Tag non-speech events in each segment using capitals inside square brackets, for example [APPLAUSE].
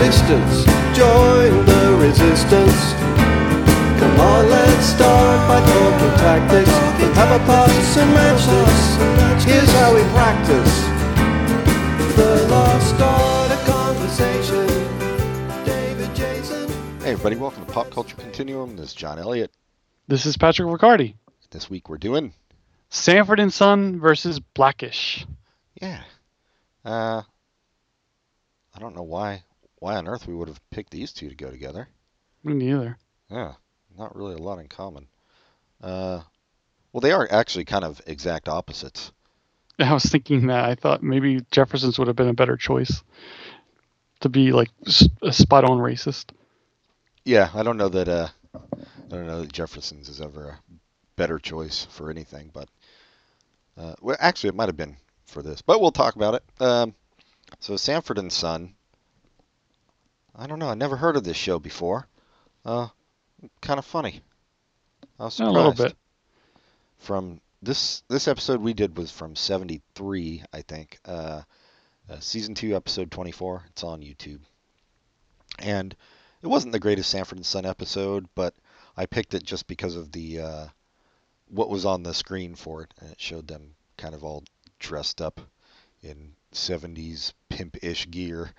existence. Join the resistance. Come on, let's start by talking tactics. Have a pass and match this. Here's how we practice. The lost art of conversation. David Jason. Hey, everybody, welcome to Pop Culture Continuum. This is John Elliott. This is Patrick Riccardi. This week we're doing, Sanford and Son versus Blackish. yeah. Uh, I don't know why, why on earth we would have picked these two to go together. Me neither. Yeah, not really a lot in common. Uh, well, they are actually kind of exact opposites. [LAUGHS] I was thinking that. I thought maybe Jefferson's would have been a better choice to be like a spot on racist. Yeah, I don't know that. Uh, I don't know that Jefferson's is ever a better choice for anything, but uh, well, actually, it might have been for this, but we'll talk about it. Um, so Sanford and Son. I don't know. I never heard of this show before. Uh, kind of funny. I was surprised. A little bit. From this this episode we did was from '73, I think. Uh, uh, season two, episode 24. It's on YouTube. And it wasn't the greatest Sanford and Son episode, but I picked it just because of the uh, what was on the screen for it, and it showed them kind of all dressed up in 70s pimp-ish gear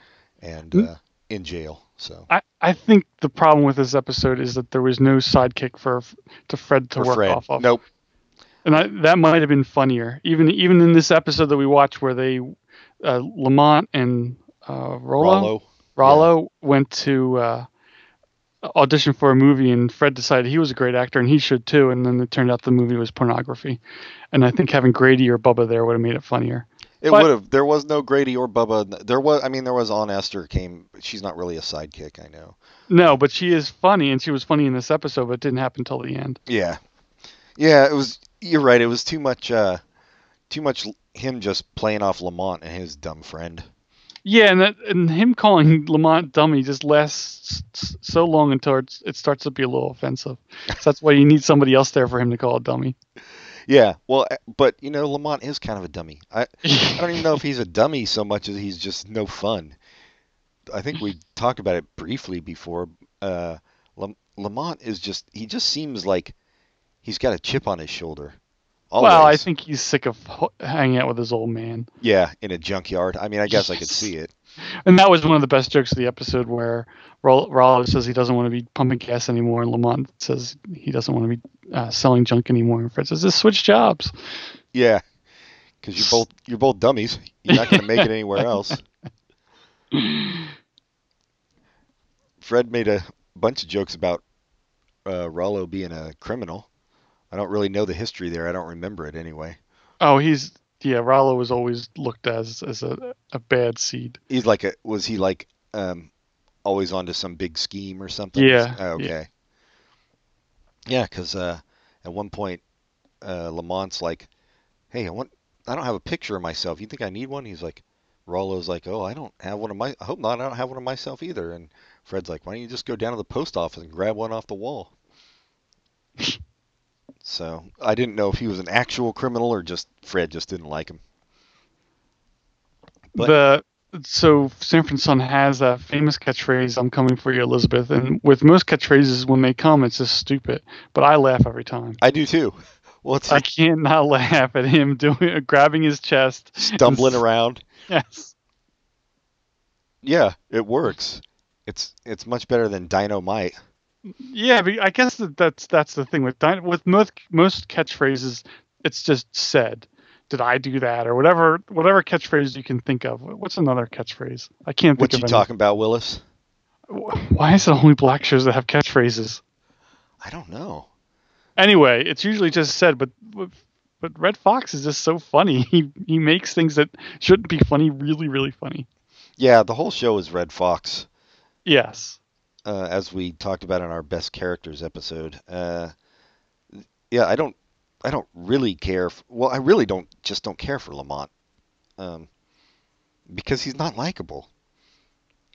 and Hmm. uh, in jail. So I, I think the problem with this episode is that there was no sidekick for to Fred to for work Fred, off of. nope. And I, that might have been funnier. Even even in this episode that we watched where they uh, Lamont and uh, Rollo Rollo. Rollo went to uh, audition for a movie, and Fred decided he was a great actor and he should too. And then it turned out the movie was pornography. And I think having Grady or Bubba there would have made it funnier. It would have. There was no Grady or Bubba. There was. I mean, there was on Esther came. She's not really a sidekick. I know. No, but she is funny, and she was funny in this episode, but it didn't happen till the end. Yeah. Yeah. It was. You're right. It was too much. Uh, too much him just playing off Lamont and his dumb friend. Yeah, and that, and him calling Lamont dummy just lasts so long until it starts to be a little offensive. [LAUGHS] So that's why you need somebody else there for him to call a dummy. Yeah. Well, uh, but you know, Lamont is kind of a dummy. I. I don't even know if [LAUGHS] he's a dummy so much as he's just no fun. I think we talked about it briefly before. Uh, Lam- Lamont is just. He just seems like he's got a chip on his shoulder. Always. Well, I think he's sick of ho- hanging out with his old man. Yeah, in a junkyard. I mean, I guess I could see it. And that was one of the best jokes of the episode where Roll- Rollo says he doesn't want to be pumping gas anymore, and Lamont says he doesn't want to be uh, selling junk anymore. And Fred says, "Just switch jobs." Yeah, because you're both you're both dummies. You're not going to make it anywhere [LAUGHS] else. Fred made a bunch of jokes about uh, Rollo being a criminal. I don't really know the history there. I don't remember it anyway. Oh, he's yeah. Rollo was always looked as as a, a bad seed. He's like a was he like um, always onto some big scheme or something? Yeah, Oh, okay. Yeah, because uh, at one point uh, Lamont's like, "Hey, I want I don't have a picture of myself. You think I need one?" He's like, Rollo's like, "Oh, I don't have one of my. I hope not. I don't have one of myself either." And Fred's like, "Why don't you just go down to the post office and grab one off the wall?" [LAUGHS] so I didn't know if he was an actual criminal or just Fred just didn't like him. But- the so Sanford Son has that famous catchphrase, "I'm coming for you, Elizabeth." And with most catchphrases, when they come, it's just stupid. But I laugh every time. I do too. [LAUGHS] Well, it's I like can't not [LAUGHS] laugh at him doing grabbing his chest. stumbling around. Yes. Yeah, it works. It's it's much better than Dynamite. Yeah, but I guess that that's that's the thing with with most most catchphrases, it's just said. Did I do that or whatever whatever catchphrase you can think of? What's another catchphrase? I can't think What you any. talking about, Willis? Why is it only black shows that have catchphrases? I don't know. Anyway, it's usually just said, but but- but Redd Foxx is just so funny. [LAUGHS] He he makes things that shouldn't be funny really really funny. Yeah, the whole show is Redd Foxx, Yes. Uh, as we talked about in our best characters episode. Uh, yeah, I don't, I don't really care. f well, I really don't, just don't care for Lamont, um, because he's not likable.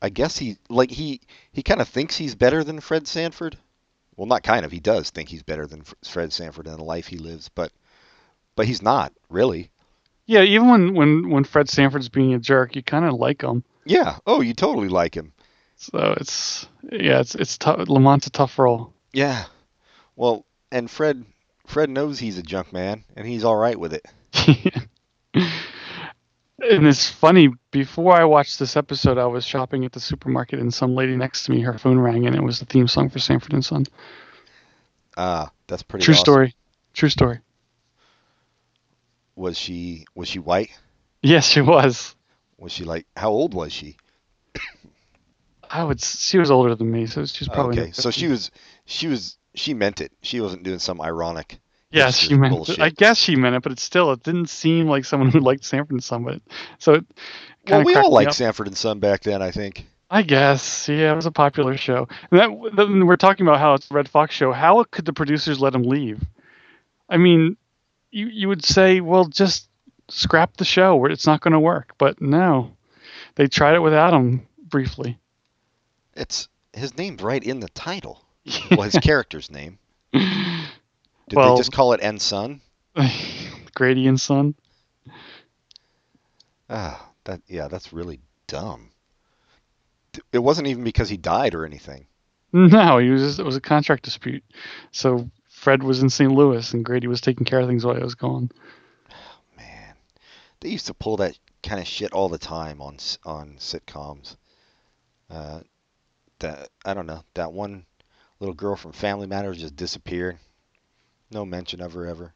I guess he, like he, he kind of thinks he's better than Fred Sanford. Well, not kind of. He does think he's better than Fred Sanford in the life he lives, but, but he's not really. Yeah, even when when when Fred Sanford's being a jerk, you kind of like him. Yeah. Oh, you totally like him. So it's yeah, it's it's tough. Lamont's a tough role. Yeah. Well, and Fred Fred knows he's a junk man, and he's all right with it. [LAUGHS] and it's funny. Before I watched this episode, I was shopping at the supermarket, and some lady next to me, her phone rang, and it was the theme song for Sanford and Son. Ah, that's pretty. True awesome. story. True story. Was she was she white? Yes, she was. Was she like how old was she? I would. She was older than me, so she's probably. okay, so she was she was she meant it. She wasn't doing some ironic. Yes, she meant. bullshit. It. I guess she meant it, but it still it didn't seem like someone who liked Sanford and Son. But so it Well, we all liked Sanford and Son back then, I think. I guess, yeah, it was a popular show. And that then we're talking about how it's a Redd Foxx show. How could the producers let him leave? I mean, you you would say, well, just scrap the show, it's not going to work. But no, they tried it without him briefly. It's his name's right in the title. [LAUGHS] Well, his character's name. Did Well- they just call it and Son? [LAUGHS] Grady and Son. Ah, that yeah, that's really dumb. It wasn't even because he died or anything. No, he was. It was a contract dispute. So Fred was in St. Louis, and Grady was taking care of things while I was gone. Oh, man, they used to pull that kind of shit all the time on on sitcoms. Uh, that I don't know. That one little girl from Family Matters just disappeared. No mention of her ever.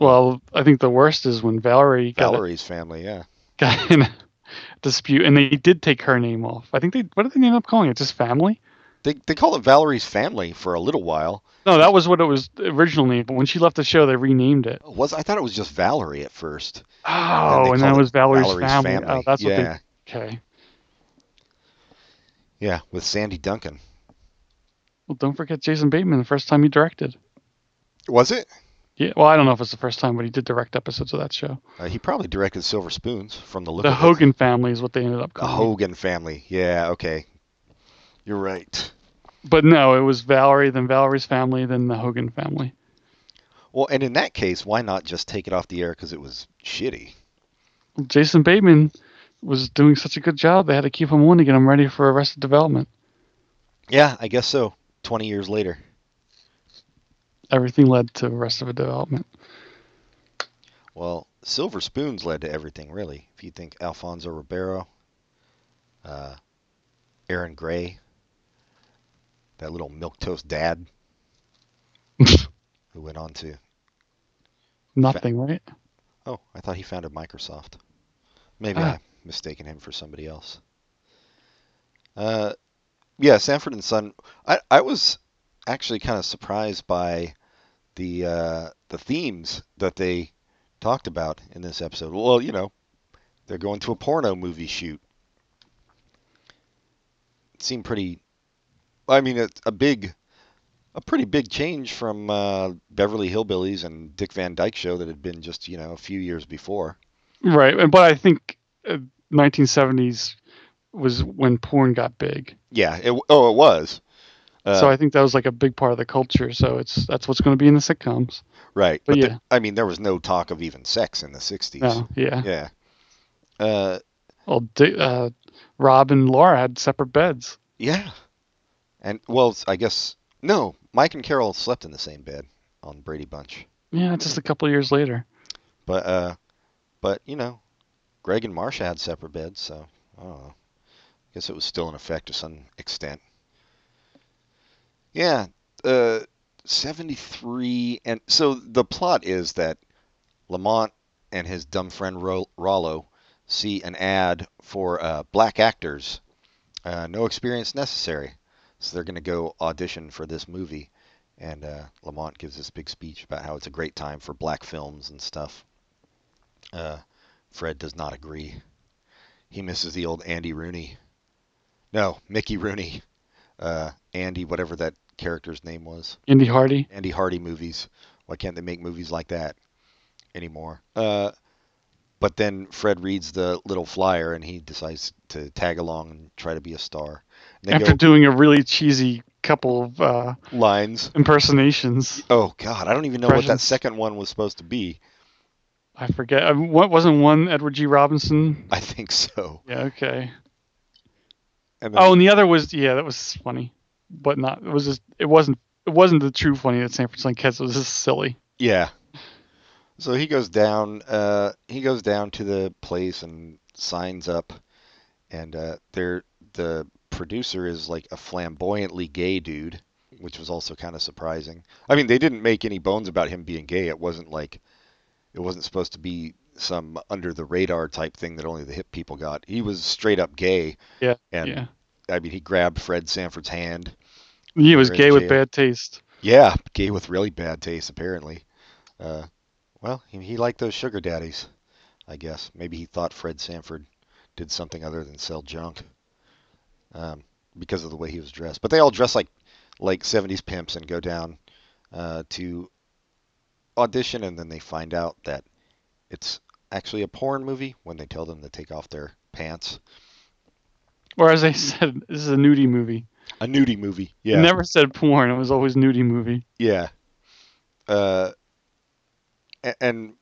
Well, I think the worst is when Valerie got, a, Valerie's family, yeah. [LAUGHS] got in a dispute, and they did take her name off. I think they. What did they end up calling it? Just family? They they call it Valerie's family for a little while. No, that was what it was originally. But when she left the show, they renamed it. Was I thought it was just Valerie at first. Oh, and called that it was Valerie's, Valerie's family. Oh, family. Oh, that's yeah, what they. Okay. Yeah, with Sandy Duncan. Well, don't forget Jason Bateman. The first time he directed. Was it? Yeah. Well, I don't know if it's the first time, but he did direct episodes of that show. Uh, he probably directed Silver Spoons from the look The of it. Hogan family is what they ended up The calling. it. Hogan family. Yeah, okay. You're right. But no, it was Valerie, then Valerie's family, then the Hogan family. Well, and in that case, why not just take it off the air because it was shitty? Jason Bateman was doing such a good job, they had to keep him on to get him ready for Arrested Development. Yeah, I guess so. 20 years later. Everything led to Arrested Development. Well, Silver Spoons led to everything, really. If you think Alfonso Ribeiro, uh, Aaron Gray, that little milquetoast dad [LAUGHS] who went on to. Nothing, right? Oh, I thought he founded Microsoft. Maybe Ah. I'm mistaken him for somebody else. Uh, yeah, Sanford and Son. I I was actually kind of surprised by the uh, the themes that they talked about in this episode. Well, you know, they're going to a porno movie shoot. It seemed pretty. I mean, it's a big, a pretty big change from uh, Beverly Hillbillies and Dick Van Dyke Show that had been just you know a few years before. Right. and- But I think uh, 1970s was when porn got big. Yeah. It, oh, it was. Uh, so I think that was like a big part of the culture. So it's that's what's going to be in the sitcoms. right. but the- yeah. I mean, there was no talk of even sex in the '60s. No, yeah. Yeah. Uh, Well, uh, Rob and Laura had separate beds. yeah. And well, I guess no. Mike and Carol slept in the same bed on Brady Bunch, Yeah, just a couple of years later. but uh, but you know, Greg and Marsha had separate beds, so I don't know. Guess it was still in effect to some extent. Yeah. Uh, 73 and so the plot is that Lamont and his dumb friend Ro- Rollo see an ad for uh, black actors uh, no experience necessary so they're going to go audition for this movie and uh, Lamont gives this big speech about how it's a great time for black films and stuff uh, Fred does not agree he misses the old Andy Rooney no Mickey Rooney uh, Andy whatever that character's name was Andy Hardy. Andy Hardy movies. Why can't they make movies like that anymore? Uh, but then Fred reads the little flyer and he decides to tag along and try to be a star. After go doing a really cheesy couple of uh, lines. impersonations. Oh God, I don't even know what that second one was supposed to be. I forget. uh, What wasn't one Edward G. Robinson? I think so. Yeah. Okay. And then, Oh, and the other was yeah, that was funny, but not. It was just it wasn't it wasn't the true funny that San Francisco Kids was just silly. Yeah. So he goes down. Uh, he goes down to the place and signs up, and uh, there the producer is like a flamboyantly gay dude, which was also kind of surprising. I mean, they didn't make any bones about him being gay. It wasn't like it wasn't supposed to be some under the radar type thing that only the hip people got. He was straight up gay. Yeah, And yeah. I mean, he grabbed Fred Sanford's hand. He was gay with bad taste. Yeah, gay with really bad taste, apparently. Uh, well, he, he liked those sugar daddies, I guess. Maybe he thought Fred Sanford did something other than sell junk um, because of the way he was dressed. But they all dress like like 70s pimps and go down uh, to audition, and then they find out that it's actually a porn movie when they tell them to take off their pants. Or as I said, this is a nudie movie. A nudie movie. Yeah. Never said porn. It was always nudie movie. Yeah. Uh, and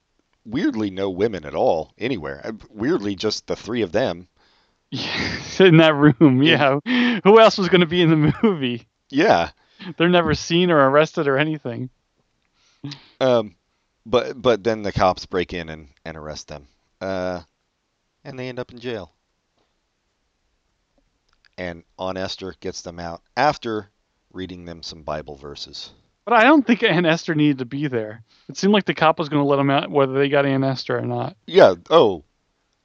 weirdly, no women at all anywhere. Uh, Weirdly, just the three of them. Yeah, [LAUGHS] in that room. Yeah. Who else was going to be in the [LAUGHS] movie? Yeah. They're never seen or arrested or anything. Um, but but then the cops break in and, and arrest them. Uh, and they end up in jail. And Aunt Esther gets them out after reading them some Bible verses. But I don't think Aunt Esther needed to be there. It seemed like the cop was going to let them out whether they got Aunt Esther or not. Yeah. Oh,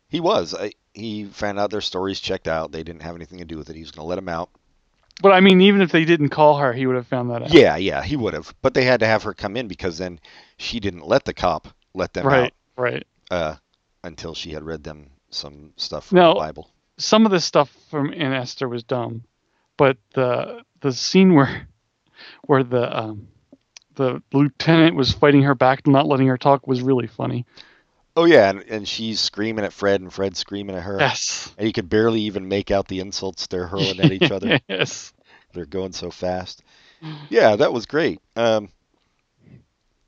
he was. I, he found out their stories checked out. They didn't have anything to do with it. He was going to let them out. But I mean, even if they didn't call her, he would have found that out. Yeah, yeah, he would have. But they had to have her come in because then she didn't let the cop let them Right, right. out uh, until she had read them some stuff from No. the Bible. Some of the stuff from Aunt Esther was dumb, but the the scene where where the um, the lieutenant was fighting her back, not letting her talk, was really funny. Oh yeah, and, and she's screaming at Fred, and Fred's screaming at her, Yes. and you could barely even make out the insults they're hurling at each other. [LAUGHS] yes. They're going so fast. Yeah, that was great. Um,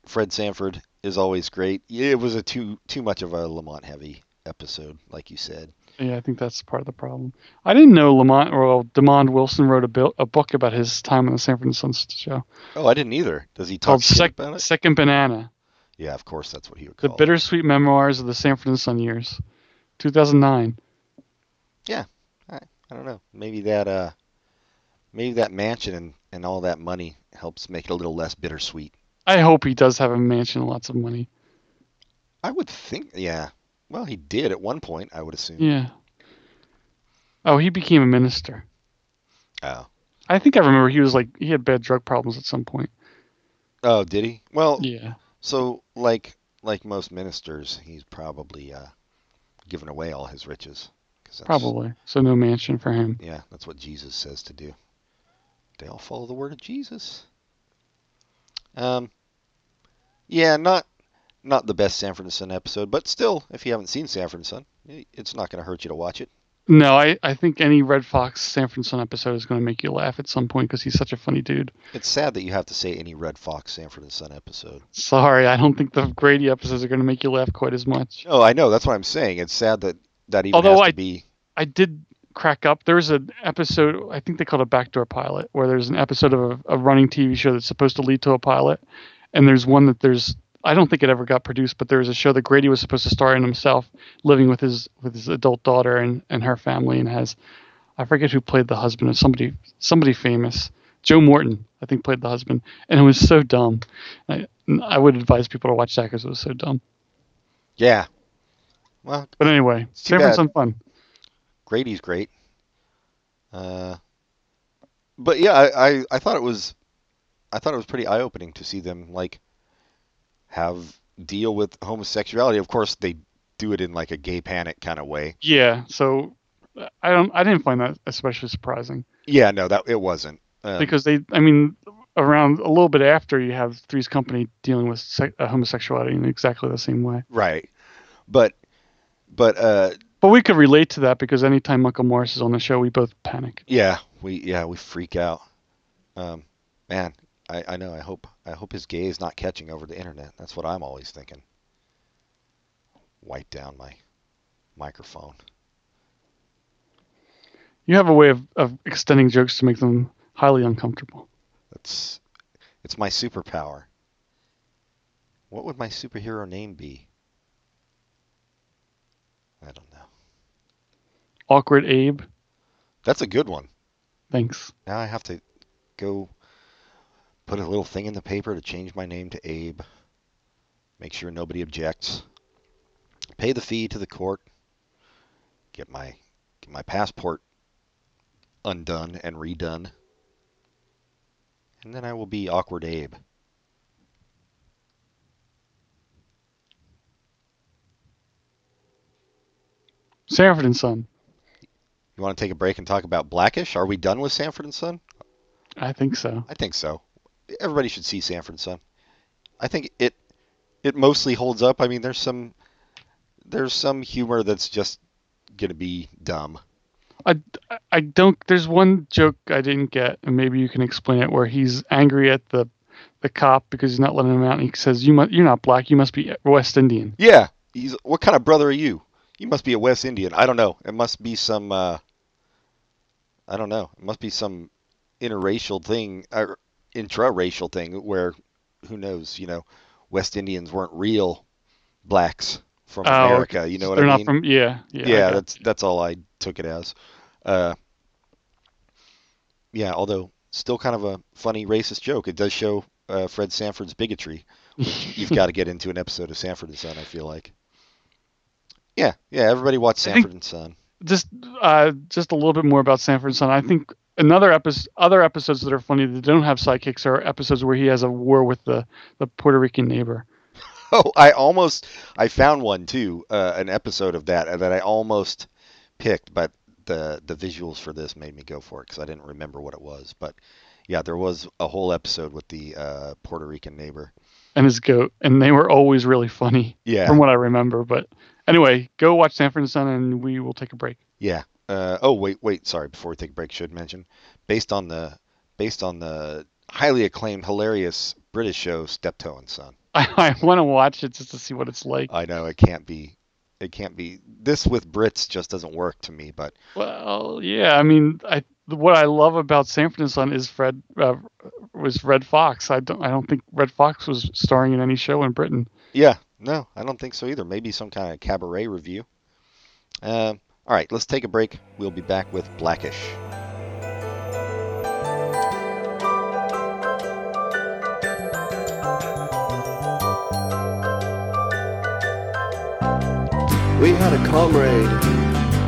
Fred Sanford is always great. It was a too too much of a Lamont heavy episode, like you said. Yeah, I think that's part of the problem. I didn't know Lamont or Demond Wilson wrote a, a book about his time on the Sanford and Son show Oh, I didn't either. Does he talk called Sec- about it? Second Banana: Yeah, of course, that's what he would The call it. Bittersweet Memoirs of the Sanford and Son Years, 2009. Yeah, I don't know. Maybe that uh, maybe that mansion and, and all that money helps make it a little less bittersweet. I hope he does have a mansion and lots of money. I would think, yeah. Well, he did at one point. I would assume. Yeah. Oh, he became a minister. Oh, I think I remember he was like he had bad drug problems at some point. oh, did he? Well, Yeah. So like like most ministers, he's probably uh, given away all his riches. Probably. So no mansion for him. Yeah, that's what Jesus says to do. They all follow the word of Jesus. Um, yeah, not not the best Sanford and Son episode, but still, if you haven't seen Sanford and Son, it's not going to hurt you to watch it. No, I, I think any Redd Foxx Sanford Son episode is going to make you laugh at some point because he's such a funny dude. It's sad that you have to say any Redd Foxx Sanford and Son episode. Sorry, I don't think the Grady episodes are going to make you laugh quite as much. Oh, I know. That's what I'm saying. It's sad that that even Although has I- to be. I did crack up. There was an episode, I think they called a backdoor pilot, where there's an episode of a, a running TV show that's supposed to lead to a pilot. And there's one that there's, I don't think it ever got produced, but there was a show that Grady was supposed to star in himself, living with his with his adult daughter and, and her family, and has, I forget who played the husband, of somebody somebody famous. Joe Morton, I think, played the husband, and it was so dumb. I, I would advise people to watch that because it was so dumb. Yeah. Well, But anyway, bad. Sun fun. Grady's great. Uh, but yeah, I, I, I thought it was, I thought it was pretty eye opening to see them like have deal with homosexuality. Of course, they do it in like a gay panic kind of way. Yeah, so I don't I didn't find that especially surprising Yeah, no, that it wasn't. Um, because they I mean around a little bit after you have Three's Company dealing with se- uh, homosexuality in exactly the same way. right, but but uh, But we could relate to that because anytime Michael Morris is on the show, we both panic. yeah, we yeah we freak out. Um, man, I, I know. I hope I hope his gaze is not catching over the internet. That's what I'm always thinking. Wipe down my microphone. You have a way of, of extending jokes to make them highly uncomfortable. That's it's my superpower. What would my superhero name be? I don't know. Awkward Abe. That's a good one. Thanks. Now I have to go put a little thing in the paper to change my name to Abe. Make sure nobody objects. Pay the fee to the court. Get my get my passport undone and redone. And then I will be awkward Abe. Sanford and Son. You want to take a break and talk about Blackish? Are we done with Sanford and Son? I think so. I think so. Everybody should see Sanford and Son. I think it it mostly holds up. I mean, there's some there's some humor that's just gonna be dumb. I, I don't. There's one joke I didn't get, and maybe you can explain it. Where he's angry at the the cop because he's not letting him out, and he says, "You must, you're not black. You must be West Indian." Yeah, he's what kind of brother are you? You must be a West Indian. I don't know. It must be some. Uh, I don't know. It must be some interracial thing intra-racial thing where, who knows? You know, West Indians weren't real blacks from Oh, America. You know what They're I not mean? from. Yeah, yeah. Yeah, that's that's all I took it as. Uh, yeah, although still kind of a funny racist joke. It does show uh, Fred Sanford's bigotry. Which [LAUGHS] you've got to get into an episode of Sanford and Son. I feel like. Yeah, yeah. Everybody watch Sanford and Son. just uh, just a little bit more about Sanford and Son. I think another episode, other episodes that are funny that don't have sidekicks are episodes where he has a war with the the Puerto Rican neighbor. [LAUGHS] Oh, I almost I found one too, uh, an episode of that uh, that I almost picked, but the the visuals for this made me go for it because I didn't remember what it was. But yeah, there was a whole episode with the uh, Puerto Rican neighbor. and his goat, and they were always really funny Yeah, from what I remember. But anyway, go watch Sanford and Son, and we will take a break. yeah. Uh, oh wait, wait. Sorry, before we take a break, should mention based on the based on the highly acclaimed, hilarious British show Steptoe and Son. [LAUGHS] I, I want to watch it just to see what it's like. I know it can't be. It can't be. This with Brits just doesn't work to me. But Well, yeah, I mean, I what I love about Sanford and Son is Fred uh, was Redd Foxx. I don't I don't think Redd Foxx was starring in any show in Britain. Yeah, no, I don't think so either. Maybe some kind of cabaret review. Um, all right, let's take a break. We'll be back with Blackish. We had a comrade,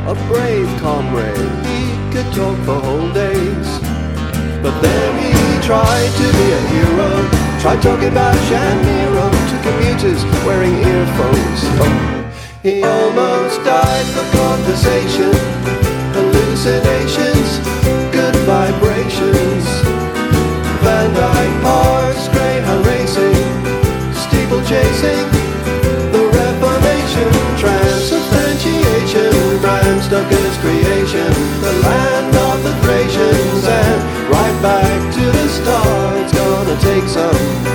a brave comrade. He could talk for whole days. But then he tried to be a hero. Tried talking about Shamiro to commuters wearing earphones. Oh, he almost died for conversation. Hallucinations, good vibrations. Van Dyke Parks, Greyhound racing, steeple chasing. The Reformation, transubstantiation, Bram Stoker's creation, the land of the Thracians, and right back to the start. It's gonna take some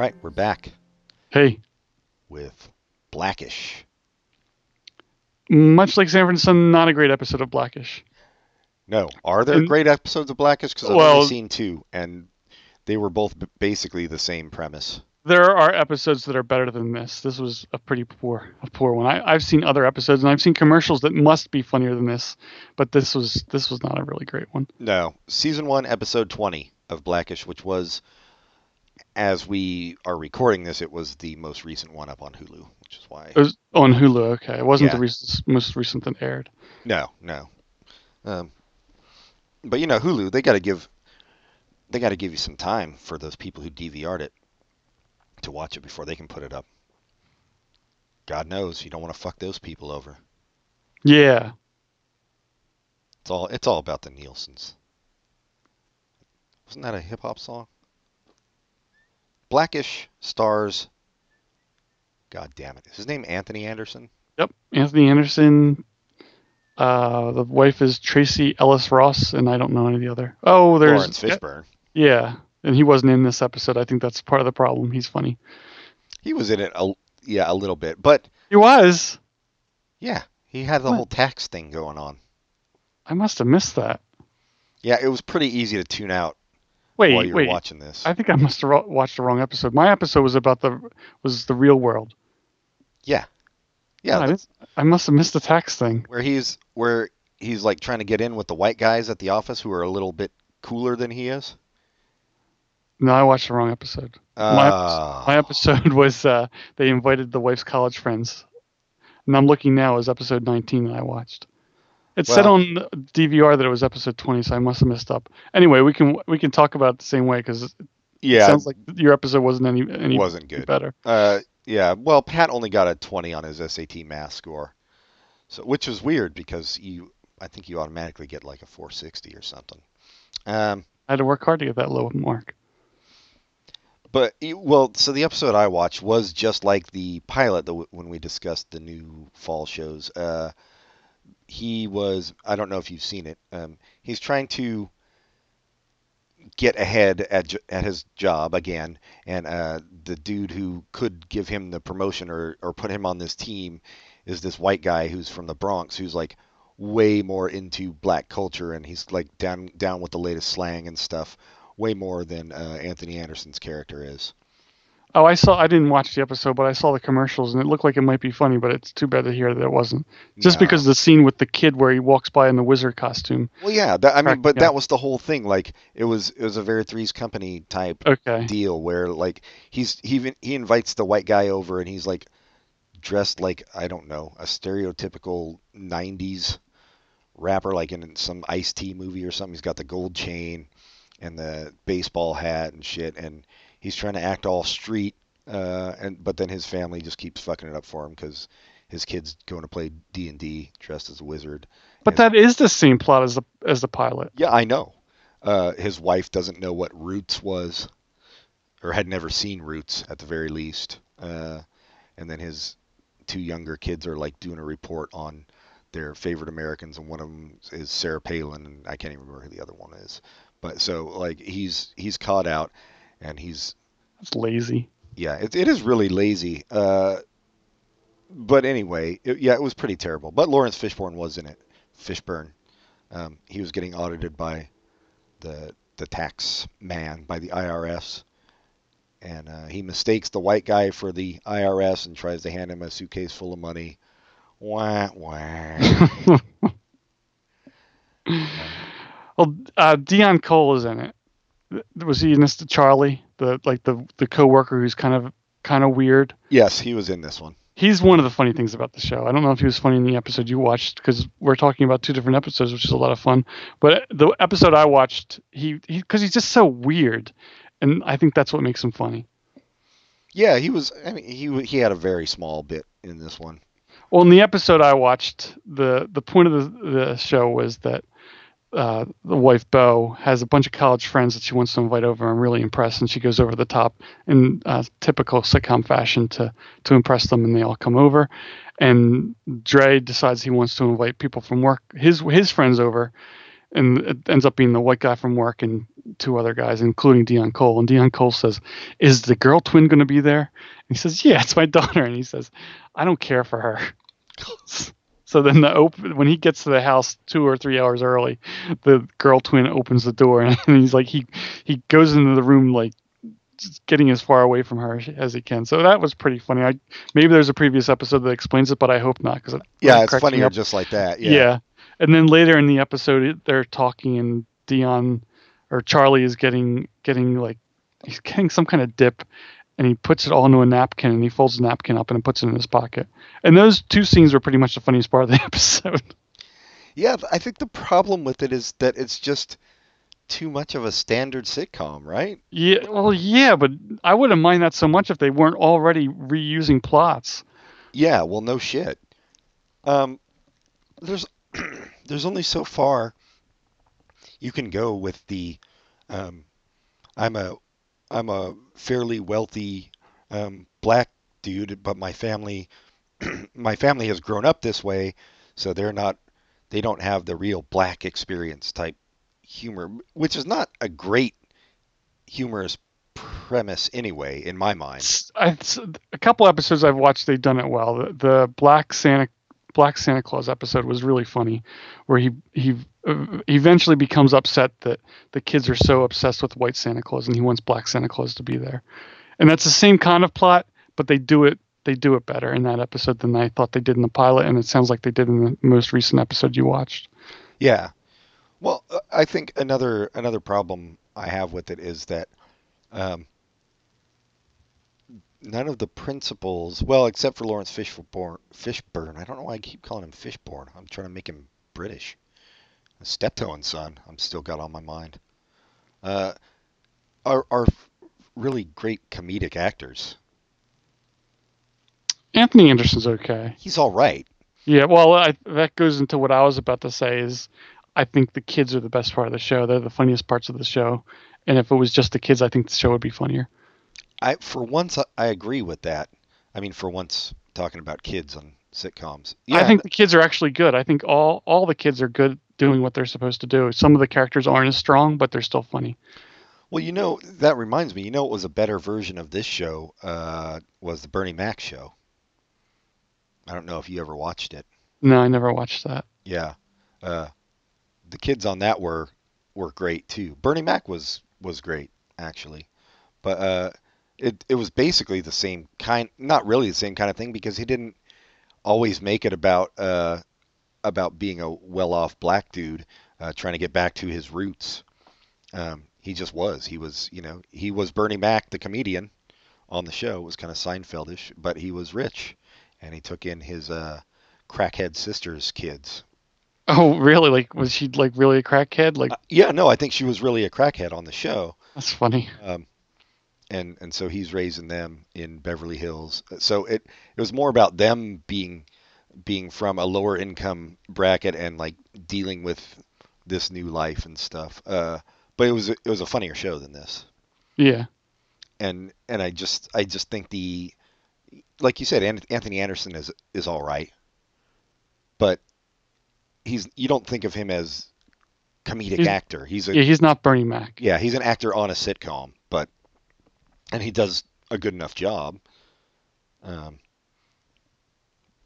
All right, we're back Hey, with Blackish. much like Sanford and Son, not a great episode of Blackish. No, are there And- great episodes of Blackish? Because I've Well- only seen two, and they were both basically the same premise. There are episodes that are better than this. This was a pretty poor, a poor one. I, I've seen other episodes and I've seen commercials that must be funnier than this, but this was this was not a really great one. No, season one, episode twenty of Blackish, which was, as we are recording this, it was the most recent one up on Hulu, which is why. It was on Hulu. Okay, it wasn't Yeah. the recent, most recent that aired. No, no. Um, but you know, Hulu, they got to give they got to give you some time for those people who DVR'd it to watch it before they can put it up. God knows you don't want to fuck those people over. Yeah, It's all it's all about the Nielsen's. Wasn't that a hip hop song? Blackish stars. God damn it! Is his name Anthony Anderson? Yep, Anthony Anderson. Uh, the wife is Tracee Ellis Ross, and I don't know any of the other. Oh, there's Laurence Fishburne. yeah, and he wasn't in this episode. I think that's part of the problem. He's funny. He was in it a yeah a little bit, but He was. Yeah, he had the What? whole tax thing going on. I must have missed that. Yeah, it was pretty easy to tune out Wait, while you were wait. watching this. I think I must have watched the wrong episode. My episode was about the was the real world. Yeah, Yeah, I, I must have missed the tax thing. where he's where he's like trying to get in with the white guys at the office who are a little bit cooler than he is. No, I watched the wrong episode. My, Ah. my episode [LAUGHS] was uh, they invited the wife's college friends, and I'm looking now as episode 19 that I watched. It said Well- on DVR that it was episode 20, so I must have messed up. Anyway, we can we can talk about it the same way because yeah, sounds like your episode wasn't any any wasn't good. better. Uh, yeah, well, Pat only got a 20 on his SAT math score, so which was weird because you, I think you automatically get like a 460 or something. Um, I had to work hard to get that low mark. but well, so the episode I watched was just like the pilot that w- when we discussed the new fall shows. Uh, he was, I don't know if you've seen it. Um, he's trying to get ahead at at his job again, and uh, the dude who could give him the promotion or or put him on this team is this white guy who's from the Bronx who's like way more into black culture and he's like down down with the latest slang and stuff way more than uh, Anthony Anderson's character is. Oh, I saw. I didn't watch the episode, but I saw the commercials, and it looked like it might be funny. But it's too bad to hear that it wasn't. Just No. because the scene with the kid where he walks by in the wizard costume. Well, yeah, that, I mean, but yeah. that was the whole thing. Like, it was it was a very Three's Company type Okay. deal where like he's he even he invites the white guy over and he's like dressed like I don't know a stereotypical '90s rapper, like in some Ice T movie or something. He's got the gold chain and the baseball hat and shit, and he's trying to act all street. Uh, and but then his family just keeps fucking it up for him because his kid's going to play D and D dressed as a wizard. But that is the same plot as the as the pilot. Yeah, I know. Uh, his wife doesn't know what Roots was, or had never seen Roots at the very least. Uh, and then his two younger kids are like doing a report on their favorite Americans, and one of them is Sarah Palin, and I can't even remember who the other one is. But so like he's he's caught out, and he's It's lazy. yeah, it, it is really lazy. Uh, but anyway, it, yeah, it was pretty terrible. But Laurence Fishburne was in it. Fishburne, um, he was getting audited by the the tax man by the IRS, and uh, he mistakes the white guy for the IRS and tries to hand him a suitcase full of money. Wah wah. [LAUGHS] Well, uh, Deon Cole is in it. Was he in this? Charlie, the like the the coworker who's kind of kind of weird. yes, he was in this one. He's one of the funny things about the show. I don't know if he was funny in the episode you watched because we're talking about two different episodes, which is a lot of fun. But uh, the episode I watched, he because he's just so weird, and I think that's what makes him funny. Yeah, he was. I mean, he he had a very small bit in this one. Well, in the episode I watched, the the point of the, the show was that uh, the wife Bow has a bunch of college friends that she wants to invite over. I'm really impressed, and she goes over the top in uh, typical sitcom fashion to to impress them, and they all come over. And Dre decides he wants to invite people from work, his his friends over, and it ends up being the white guy from work and two other guys, including Deon Cole. And Deon Cole says, "Is the girl twin going to be there?" And he says, "Yeah, it's my daughter." And he says, "I don't care for her." [LAUGHS] So then the op- when he gets to the house two or three hours early, the girl twin opens the door [LAUGHS] and he's like he he goes into the room like getting as far away from her as he can. So that was pretty funny. I maybe there's a previous episode that explains it, but I hope not because Yeah, it's funnier up. just like that. Yeah. Yeah. And then later in the episode, they're talking, and Deon or Charlie is getting getting like he's getting some kind of dip, and he puts it all into a napkin, and he folds the napkin up and puts it in his pocket. And those two scenes were pretty much the funniest part of the [LAUGHS] episode. Yeah, I think the problem with it is that it's just too much of a standard sitcom, right? yeah, well, yeah, but I wouldn't mind that so much if they weren't already reusing plots. Yeah, well, no shit. Um, there's [CLEARS THROAT] there's only so far you can go with the um, I'm a I'm a fairly wealthy um, black dude, but my family [CLEARS THROAT] my family has grown up this way, so they're not they don't have the real black experience type humor, which is not a great humorous premise anyway, in my mind. I, a couple episodes I've watched, they've done it well. The, the black Santa Black Santa Claus episode was really funny, where he he eventually becomes upset that the kids are so obsessed with White Santa Claus and he wants Black Santa Claus to be there, and that's the same kind of plot, but they do it they do it better in that episode than I thought they did in the pilot, and it sounds like they did in the most recent episode you watched. Yeah. Well, I think another another problem I have with it is that um, none of the principals, well, except for Laurence Fishburne, Fishburne. I don't know why I keep calling him Fishburne. I'm trying to make him British. Steptoe and Son. I'm still got on my mind. Uh, are are really great comedic actors. Anthony Anderson's okay. He's all right. Yeah, well, I, that goes into what I was about to say. Is I think the kids are the best part of the show. They're the funniest parts of the show. And if it was just the kids, I think the show would be funnier. I for once I agree with that. I mean, for once talking about kids on sitcoms. Yeah, I think the kids are actually good. I think all all the kids are good doing what they're supposed to do. Some of the characters aren't as strong, but they're still funny. Well, you know that reminds me. You know, it was a better version of this show uh, was the Bernie Mac show. I don't know if you ever watched it. No, I never watched that. Yeah, uh, the kids on that were were great too. Bernie Mac was was great actually, but uh, it it was basically the same kind, not really the same kind of thing because he didn't always make it about uh, about being a well-off black dude uh, trying to get back to his roots. Um, he just was. He was, you know, he was Bernie Mac, the comedian, on the show. It was kind of Seinfeldish, but he was rich, and he took in his uh, crackhead sister's kids. Oh, really? Like, was she like really a crackhead? Like, uh, yeah, no, I think she was really a crackhead on the show. That's funny. Um, and and so he's raising them in Beverly Hills. So it it was more about them being being from a lower income bracket and like dealing with this new life and stuff. Uh, but it was it was a funnier show than this. Yeah. And and I just I just think the like you said Anthony Anderson is is all right. But he's you don't think of him as comedic he's, actor. He's a, yeah, he's not Bernie Mac. Yeah, he's an actor on a sitcom, but and he does a good enough job. Um,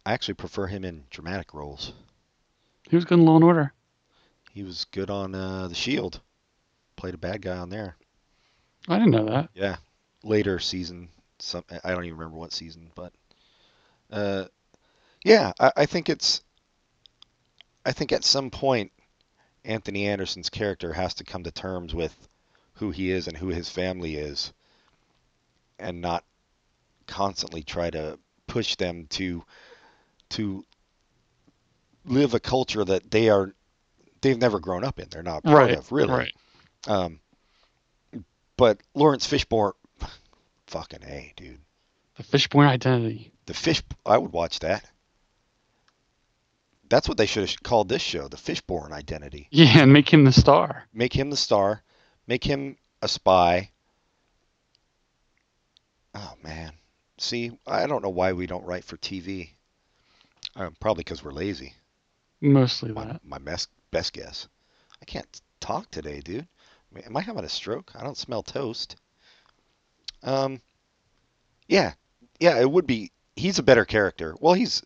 I actually prefer him in dramatic roles. He was good in Law and Order. He was good on uh, The Shield. Played a bad guy on there. I didn't know that. Yeah, later season. Some I don't even remember what season, but uh, yeah, I, I think it's. I think at some point, Anthony Anderson's character has to come to terms with who he is and who his family is and not constantly try to push them to to live a culture that they are they've never grown up in. They're not part right, of really. Right. Um, but Laurence Fishburne, [LAUGHS] fucking a dude. The Fishburne identity. The fish. I would watch that. That's what they should have called this show, the Fishburne identity. Yeah, and make him the star. Make him the star. Make him a spy. Oh man, see, I don't know why we don't write for TV. Uh, probably because we're lazy. Mostly my, that. My best best guess. I can't talk today, dude. Am I having a stroke? I don't smell toast. Um, yeah, yeah, it would be. He's a better character. Well, he's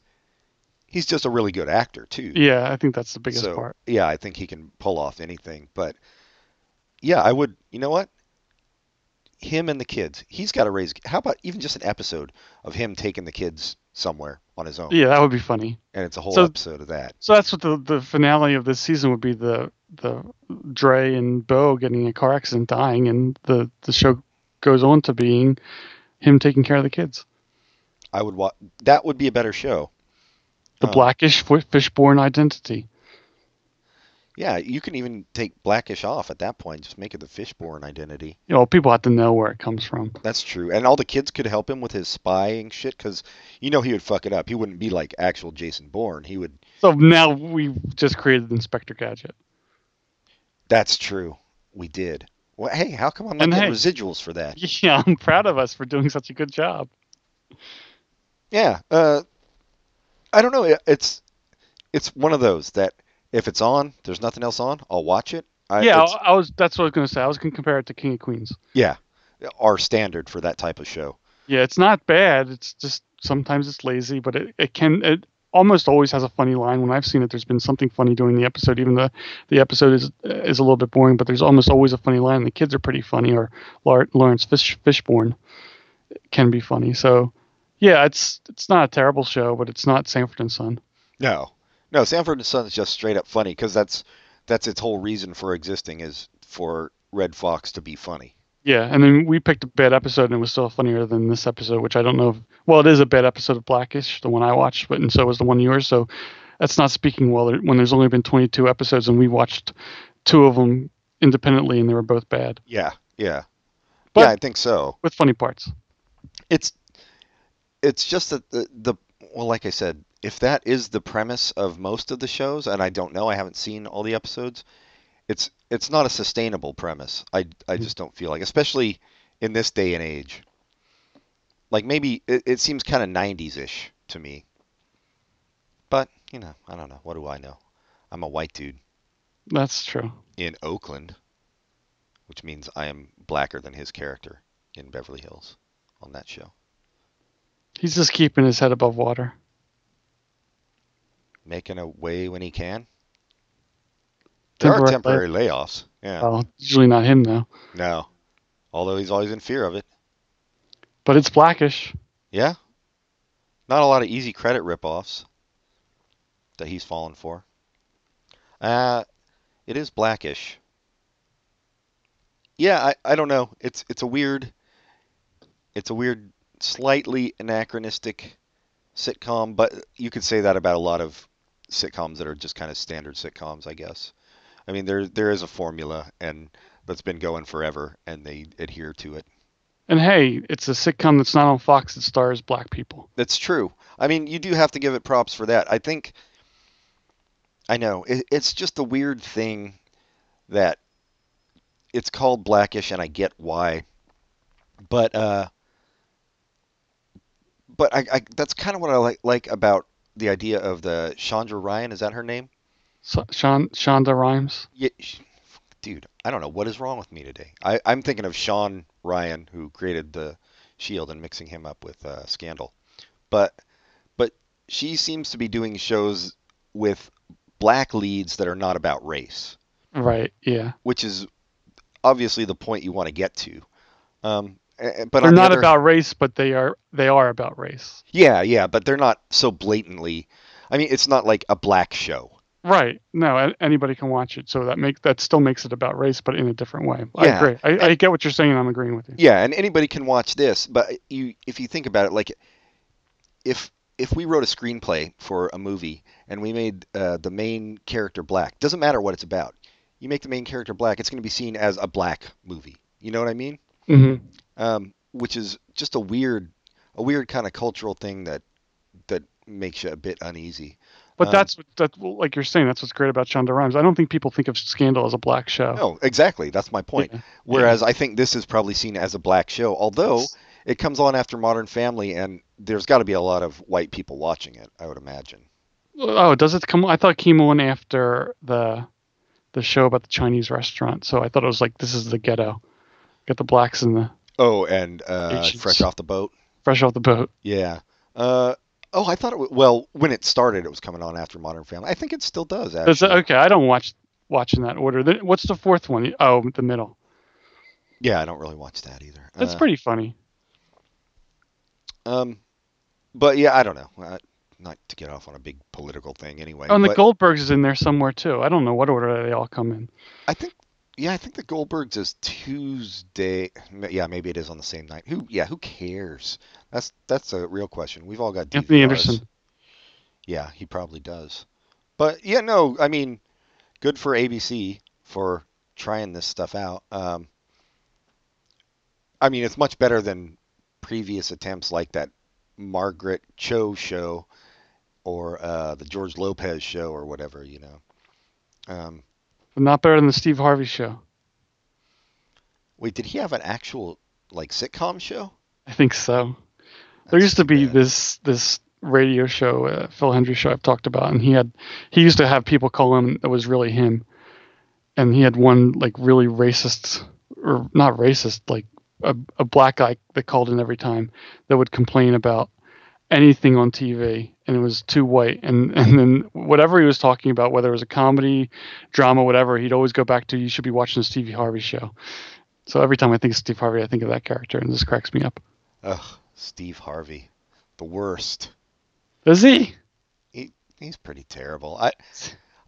he's just a really good actor too. Yeah, I think that's the biggest so, part. Yeah, I think he can pull off anything. But yeah, I would. You know what? him and the kids. He's got to raise. How about even just an episode of him taking the kids somewhere on his own? Yeah, that would be funny. And it's a whole so, episode of that. So that's what the the finale of this season would be the the Dre and Bow getting a car accident, dying, and the the show goes on to being him taking care of the kids. I would watch. That would be a better show. The um, blackish Fishburne identity. Yeah, you can even take Blackish off at that point. Just make it the Fishburne identity. You know, people have to know where it comes from. That's true, and all the kids could help him with his spying shit because you know he would fuck it up. He wouldn't be like actual Jason Bourne. He would. So now we just created Inspector Gadget. That's true. We did. Well, hey, how come I'm not and getting hey, residuals for that? [LAUGHS] Yeah, I'm proud of us for doing such a good job. Yeah, uh, I don't know. It's it's one of those that if it's on, there's nothing else on, I'll watch it. I, yeah, I was. That's what I was gonna say. I was gonna compare it to King of Queens. Yeah, our standard for that type of show. Yeah, it's not bad. It's just sometimes it's lazy, but it, it can. It, almost always has a funny line. When I've seen it, there's been something funny during the episode. Even the the episode is is a little bit boring, but there's almost always a funny line. The kids are pretty funny, or Laurence Fish, Fishburne can be funny. So yeah, it's it's not a terrible show, but it's not Sanford and Son. No, no, Sanford and Son is just straight up funny because that's that's its whole reason for existing is for Redd Foxx to be funny. Yeah, and then we picked a bad episode, and it was still funnier than this episode, which I don't know. If, well, it is a bad episode of Blackish, the one I watched, but and so was the one yours. So that's not speaking well when there's only been 22 episodes, and we watched two of them independently, and they were both bad. Yeah, yeah, But- yeah. I think so. with funny parts. It's it's just that the the well, like I said, if that is the premise of most of the shows, and I don't know, I haven't seen all the episodes. It's it's not a sustainable premise. I I hmm. just don't feel like, especially in this day and age. Like maybe it, it seems kind of 90s ish to me. But you know, I don't know. What do I know? I'm a white dude That's true. in Oakland, which means I am blacker than his character in Beverly Hills on that show. He's just keeping his head above water. Making a way when he can. There are Temporary temporary layoffs. Yeah. Usually not him though, No. Although he's always in fear of it. but it's Blackish. Yeah. Not a lot of easy credit rip-offs that he's fallen for. Uh, it is blackish. Yeah, I, I don't know. It's it's a weird it's a weird slightly anachronistic sitcom, but you could say that about a lot of sitcoms that are just kind of standard sitcoms, I guess. I mean, there there is a formula and that's been going forever and they adhere to it. And hey, it's a sitcom that's not on Fox that stars black people. That's true. I mean, you do have to give it props for that. I think. I know it, it's just a weird thing that it's called Blackish, and I get why, but uh, but I, I that's kind of what I like like about the idea of the Chandra Ryan. Is that her name? So, Sean Shonda Rhimes. Yeah, sh- dude, I don't know what is wrong with me today. I, I'm thinking of Shawn Ryan, who created the Shield, and mixing him up with uh, Scandal. But but she seems to be doing shows with black leads that are not about race, Right. Yeah. which is obviously the point you want to get to. Um, but They're the not about race, but they are they are about race. yeah, yeah, but they're not so blatantly. I mean, it's not like a black show. Right. No, anybody can watch it, so that make that still makes it about race, but in a different way. I Yeah. agree. I, I get what you're saying. and I'm agreeing with you. Yeah, and anybody can watch this, but you if you think about it, like if if we wrote a screenplay for a movie and we made uh, the main character black, doesn't matter what it's about. You make the main character black, it's going to be seen as a black movie. You know what I mean? Hmm Um, which is just a weird, a weird kind of cultural thing that that makes you a bit uneasy. But Um, that's that like you're saying. That's what's great about Shonda Rhimes. I don't think people think of Scandal as a black show. No, exactly. That's my point. Yeah. Whereas I think this is probably seen as a black show, although it comes on after Modern Family, and there's got to be a lot of white people watching it. I would imagine. Oh, does it come? I thought it came on after the the show about the Chinese restaurant. So I thought it was like this is the ghetto. Got the blacks in the Oh, and uh, Asians. fresh off the boat. fresh off the boat. Yeah. Uh, oh, I thought it was, well when it started, it was coming on after Modern Family. I think it still does. Actually. Okay, I don't watch watch in that order. Then What's the fourth one? Oh, the middle. Yeah, I don't really watch that either. That's Uh, pretty funny. Um, but yeah, I don't know. Uh, not to get off on a big political thing, anyway. Oh, and the but Goldbergs is in there somewhere too. I don't know what order they all come in. I think. Yeah, I think the Goldbergs is Tuesday. Yeah, maybe it is on the same night. Who? Yeah, who cares? That's that's a real question. We've all got Anthony DVRs. Anderson. Yeah, he probably does. But yeah, no, I mean, good for ABC for trying this stuff out. Um, I mean, it's much better than previous attempts like that Margaret Cho show or uh, the George Lopez show or whatever, you know. Um, But not better than the Steve Harvey show. wait, did he have an actual like sitcom show? I think so. there used to be bad. this this radio show, uh, Phil Hendrie show I've talked about, and he had he used to have people call him. It was really him, and he had one like really racist or not racist, like a, a black guy that called in every time that would complain about anything on TV, and it was too white. And [LAUGHS] and then whatever he was talking about, whether it was a comedy, drama, whatever, he'd always go back to you should be watching the Stevie Harvey show. So every time I think of Steve Harvey, I think of that character, and this cracks me up. Ugh, Steve Harvey, the worst. Is he? He he's pretty terrible. I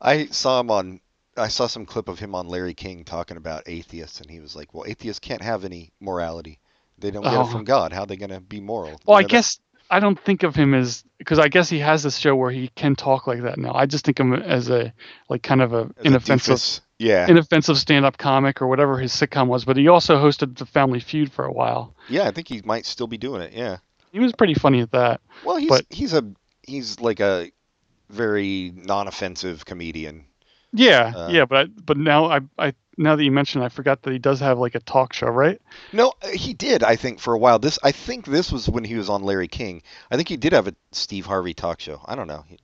I saw him on I saw some clip of him on Larry King talking about atheists, and he was like, "Well, atheists can't have any morality. They don't get Oh. it from God. How are they gonna be moral?" Well, I guess I don't think of him as because I guess he has this show where he can talk like that now. I just think of him as a like kind of a as a inoffensive doofus. Yeah, inoffensive stand-up comic or whatever his sitcom was. But he also hosted the Family Feud for a while. yeah. I think he might still be doing it. Yeah. He was pretty funny at that. Well, he's But- he's a he's like a very non-offensive comedian. Yeah, Uh, yeah. But I, but now I I now that you mentioned, I forgot that he does have like a talk show, right? No, uh, he did. I think for a while. This I think this was when he was on Larry King. I think he did have a Steve Harvey talk show. I don't know. He,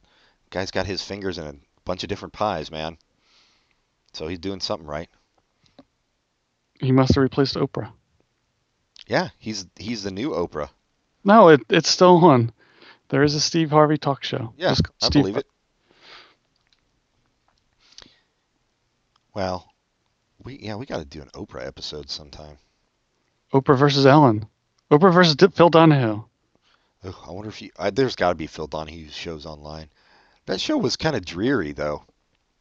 guy's got his fingers in a bunch of different pies, man. So he's doing something right. He must have replaced Oprah. Yeah, he's he's the new Oprah. No, it it's still on. There is a Steve Harvey talk show. Yeah, Just I Steve- believe it. Well, we yeah we got to do an Oprah episode sometime. Oprah versus Ellen. Oprah versus Phil Donahue. Ugh, I wonder if you I, there's got to be Phil Donahue shows online. That show was kind of dreary though.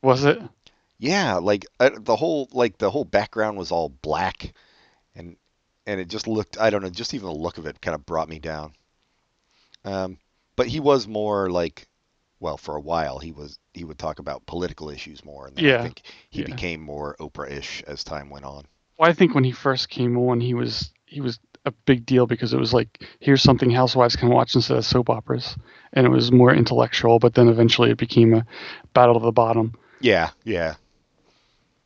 Was it? Yeah, like uh, the whole like the whole background was all black, and and it just looked I don't know just even the look of it kind of brought me down. Um, but he was more like, well, for a while he was he would talk about political issues more, and then I think he yeah. became more Oprah-ish as time went on. Well, I think when he first came on, he was he was a big deal because it was like here's something housewives can watch instead of soap operas, and it was more intellectual. But then eventually it became a battle to the bottom. Yeah, yeah,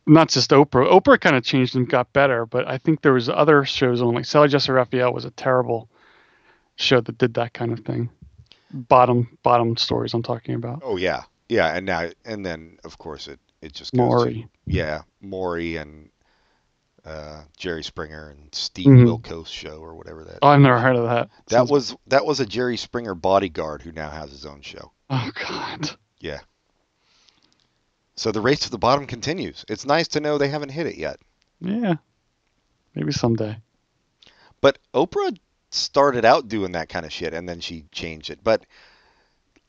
Not just Oprah. Oprah kind of changed and got better, but I think there was other shows on like Sally Jessy Raphael was a terrible show that did that kind of thing. Bottom bottom stories I'm talking about. oh yeah, yeah, and now and then of course it it just goes to- Maury. yeah, Maury and uh, Jerry Springer and Steve Mhm. Wilkos show or whatever that. Oh, I've never heard of that. That Sounds- was that was a Jerry Springer bodyguard who now has his own show. Oh God. Yeah. So the race to the bottom continues. It's nice to know they haven't hit it yet. Yeah. Maybe someday. But Oprah started out doing that kind of shit and then she changed it. But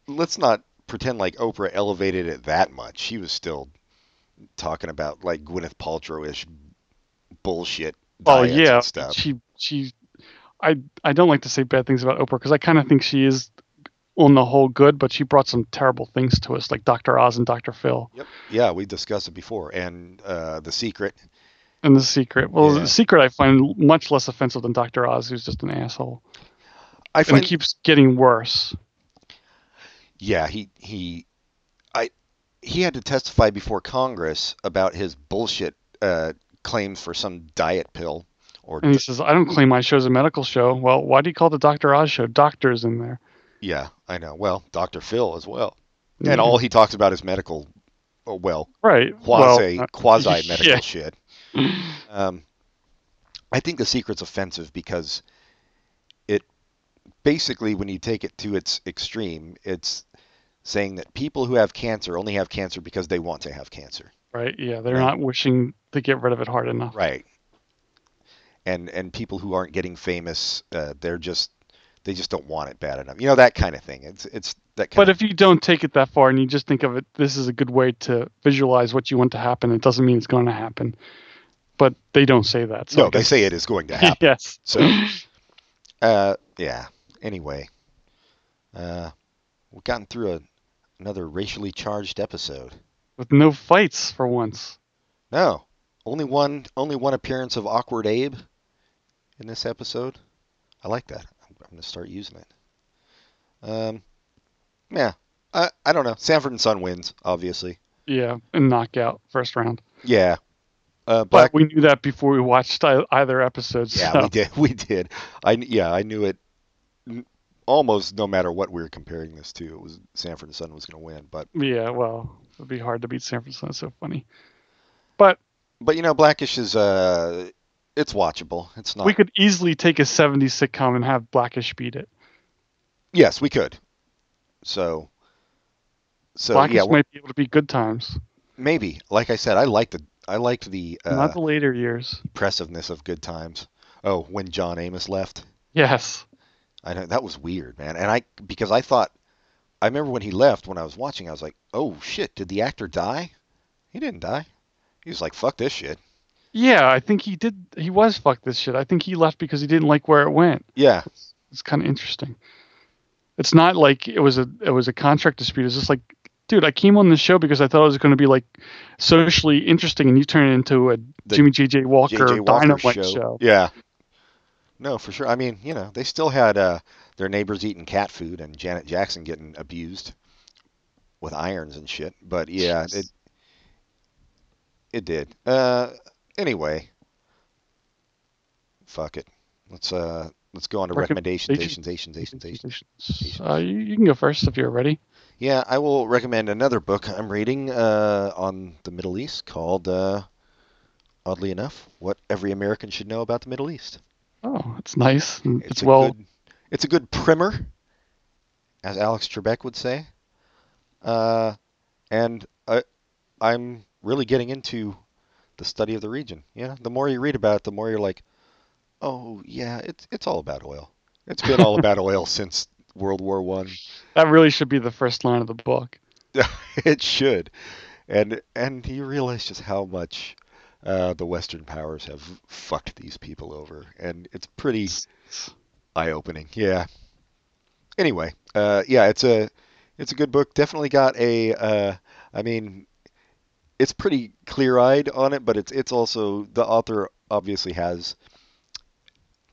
let's not pretend like Oprah elevated it that much. She was still talking about like Gwyneth Paltrow-ish bullshit Oh yeah, and stuff. she she. I I don't like to say bad things about Oprah because I kind of think she is on the whole good, but she brought some terrible things to us, like Dr. Oz and Dr. Phil Yep. Yeah, we discussed it before. And uh, The Secret. And The Secret. Well, Yeah. The Secret I find much less offensive than Dr. Oz, who's just an asshole, I and it keeps getting worse. Yeah, he he, I, he had to testify before Congress about his bullshit uh, claims for some diet pill, or And he says, "I don't claim my show's a medical show." Well, why do you call the Dr. Oz show? Doctors in there. yeah, I know. Well, Dr. Phil as well, Yeah. and all he talks about is medical, oh, well, Right. quasi well, uh, quasi [LAUGHS] medical yeah. shit. Um, I think the secret's offensive because it basically, when you take it to its extreme, it's saying that people who have cancer only have cancer because they want to have cancer. Right. Yeah, they're Right. not wishing to get rid of it hard enough. Right. And and people who aren't getting famous, uh, they're just they just don't want it bad enough. You know that kind of thing. It's it's that kind But of if you don't take it that far and you just think of it, this is a good way to visualize what you want to happen. It doesn't mean it's going to happen. But they don't say that. So no, they say it is going to [LAUGHS] happen. yes. So, uh, yeah. Anyway, uh, we've gotten through a, another racially charged episode. With no fights for once. No, only one only one appearance of awkward Abe in this episode. I like that. I'm, I'm gonna start using it. Um, yeah. I I don't know. Sanford and Son wins, obviously. Yeah, and knockout first round. Yeah. Uh, But Black. we knew that before we watched either episode. yeah, so- we did. We did. I yeah, I knew it. Almost no matter what we were comparing this to, it was Sanford and Son was going to win. But Yeah, well, it'd be hard to beat San Francisco. It's so funny. But but you know, Blackish is uh, it's watchable. It's not. we could easily take a 70s sitcom and have Blackish beat it. Yes, we could. So, so Blackish yeah, might be able to be good times, maybe. Like I said, I liked the I liked the uh, not the later years. impressiveness of Good Times. Oh, when John Amos left, Yes. I know that was weird, man. And I because I thought I remember when he left when I was watching, I was like, oh shit, did the actor die? He didn't die. He was like, fuck this shit. Yeah, I think he did. He was fuck this shit. I think he left because he didn't like where it went. Yeah, It's kind of interesting. It's not like it was a it was a contract dispute. It's just like, dude, I came on the show because I thought it was going to be like socially interesting, and you turn it into a The Jimmy J.J. Walker, J.J. Walker Dynamite show. show. Yeah. No, for sure. I mean, you know, they still had uh, their neighbors eating cat food and Janet Jackson getting abused with irons and shit. But yeah, Jeez. it it did. Uh, anyway, fuck it. Let's uh let's go on to recommendations. Uh, you can go first if you're ready. Yeah, I will recommend another book I'm reading uh, on the Middle East called, uh, oddly enough, What Every American Should Know About the Middle East. Oh, it's nice. It's, a well. good, it's a good primer, as Alex Trebek would say. Uh, and I, I'm really getting into the study of the region. Yeah, the more you read about it, the more you're like, oh yeah, it's it's all about oil. It's been all about [LAUGHS] oil since World War One. That really should be the first line of the book. [LAUGHS] it should, and and you realize just how much uh, the Western powers have fucked these people over, and it's pretty eye-opening. Yeah. Anyway, uh, yeah, it's a it's a good book. Definitely got a. Uh, I mean, it's pretty clear-eyed on it, but it's it's also the author obviously has.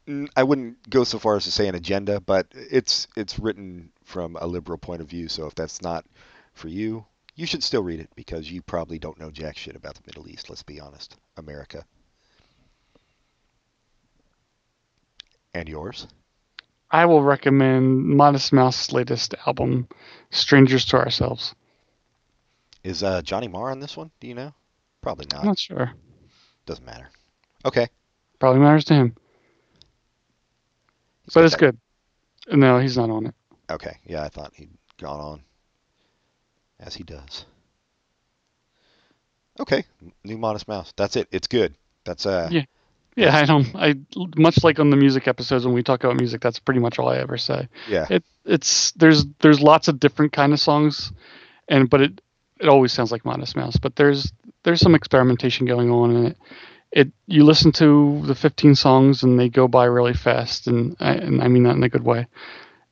Mm, I wouldn't go so far as to say an agenda, but it's it's written from a liberal point of view. So if that's not for you, you should still read it because you probably don't know jack shit about the Middle East. Let's be honest, America. And yours? I will recommend Modest Mouse's latest album, Strangers to Ourselves. Is uh, Johnny Marr on this one? Do you know? Probably I'm not. not sure. Doesn't matter. Okay. Probably matters to him. But it's that- good. No, he's not on it. Okay. Yeah, I thought he'd gone on. As he does. Okay. New Modest Mouse. That's it. It's good. That's uh. Yeah. Yeah, I don't. I much like on the music episodes when we talk about music. That's pretty much all I ever say. Yeah. It it's there's there's lots of different kind of songs, and but it it always sounds like Modest Mouse. But there's there's some experimentation going on in it. It you listen to the 15 songs and they go by really fast, and I, and I mean that in a good way.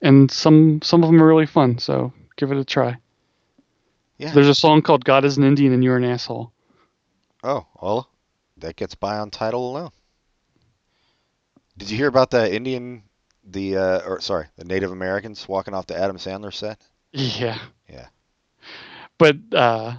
And some some of them are really fun. So give it a try. Yeah. There's a song called "God is an Indian and You're an Asshole." Oh, well, that gets by on title alone. Did you hear about the Indian, the uh, or sorry, the Native Americans walking off the Adam Sandler set? Yeah. Yeah. But uh,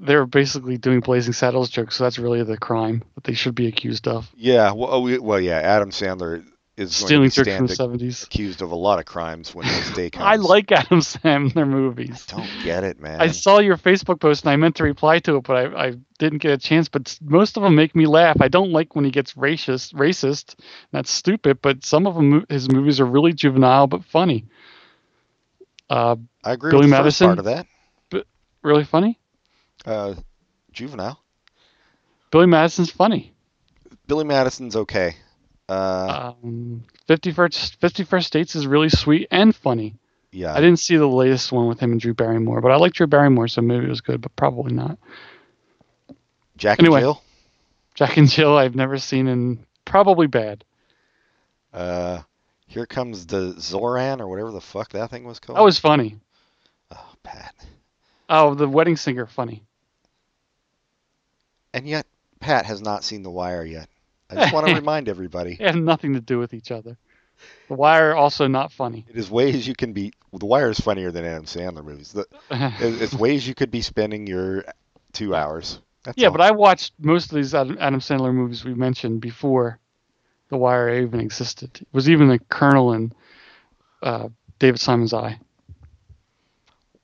they're basically doing Blazing Saddles jokes, so that's really the crime that they should be accused of. Yeah. Well, oh, we- well, yeah. Adam Sandler is Stealing jokes from the seventies. accused of a lot of crimes when his day [LAUGHS] comes. I like Adam Sandler movies. Don't get it, man. I saw your Facebook post and I meant to reply to it, but I, I didn't get a chance. But most of them make me laugh. I don't like when he gets racist. Racist. That's stupid. But some of them, his movies are really juvenile but funny. Uh, I agree Billy with the Madison? part of that. but really funny. Uh, juvenile. Billy Madison's funny. Billy Madison's okay. Uh, Um, 51st, 50 First Dates is really sweet and funny. yeah. I didn't see the latest one with him and Drew Barrymore, but I like Drew Barrymore, so maybe it was good, but probably not. Jack anyway. and Jill. Jack and Jill, I've never seen, and probably bad. Uh, here comes the Zoran or whatever the fuck that thing was called. That was funny. Oh, Pat. Oh, the wedding singer, funny. And yet, Pat has not seen The Wire yet. I just want to [LAUGHS] remind everybody. They have nothing to do with each other. The Wire also not funny. It is ways you can be. The Wire is funnier than Adam Sandler movies. The, [LAUGHS] it's ways you could be spending your two hours. That's yeah, all. but I watched most of these Adam Sandler movies we mentioned before The Wire even existed. It was even the kernel in uh, David Simon's Eye.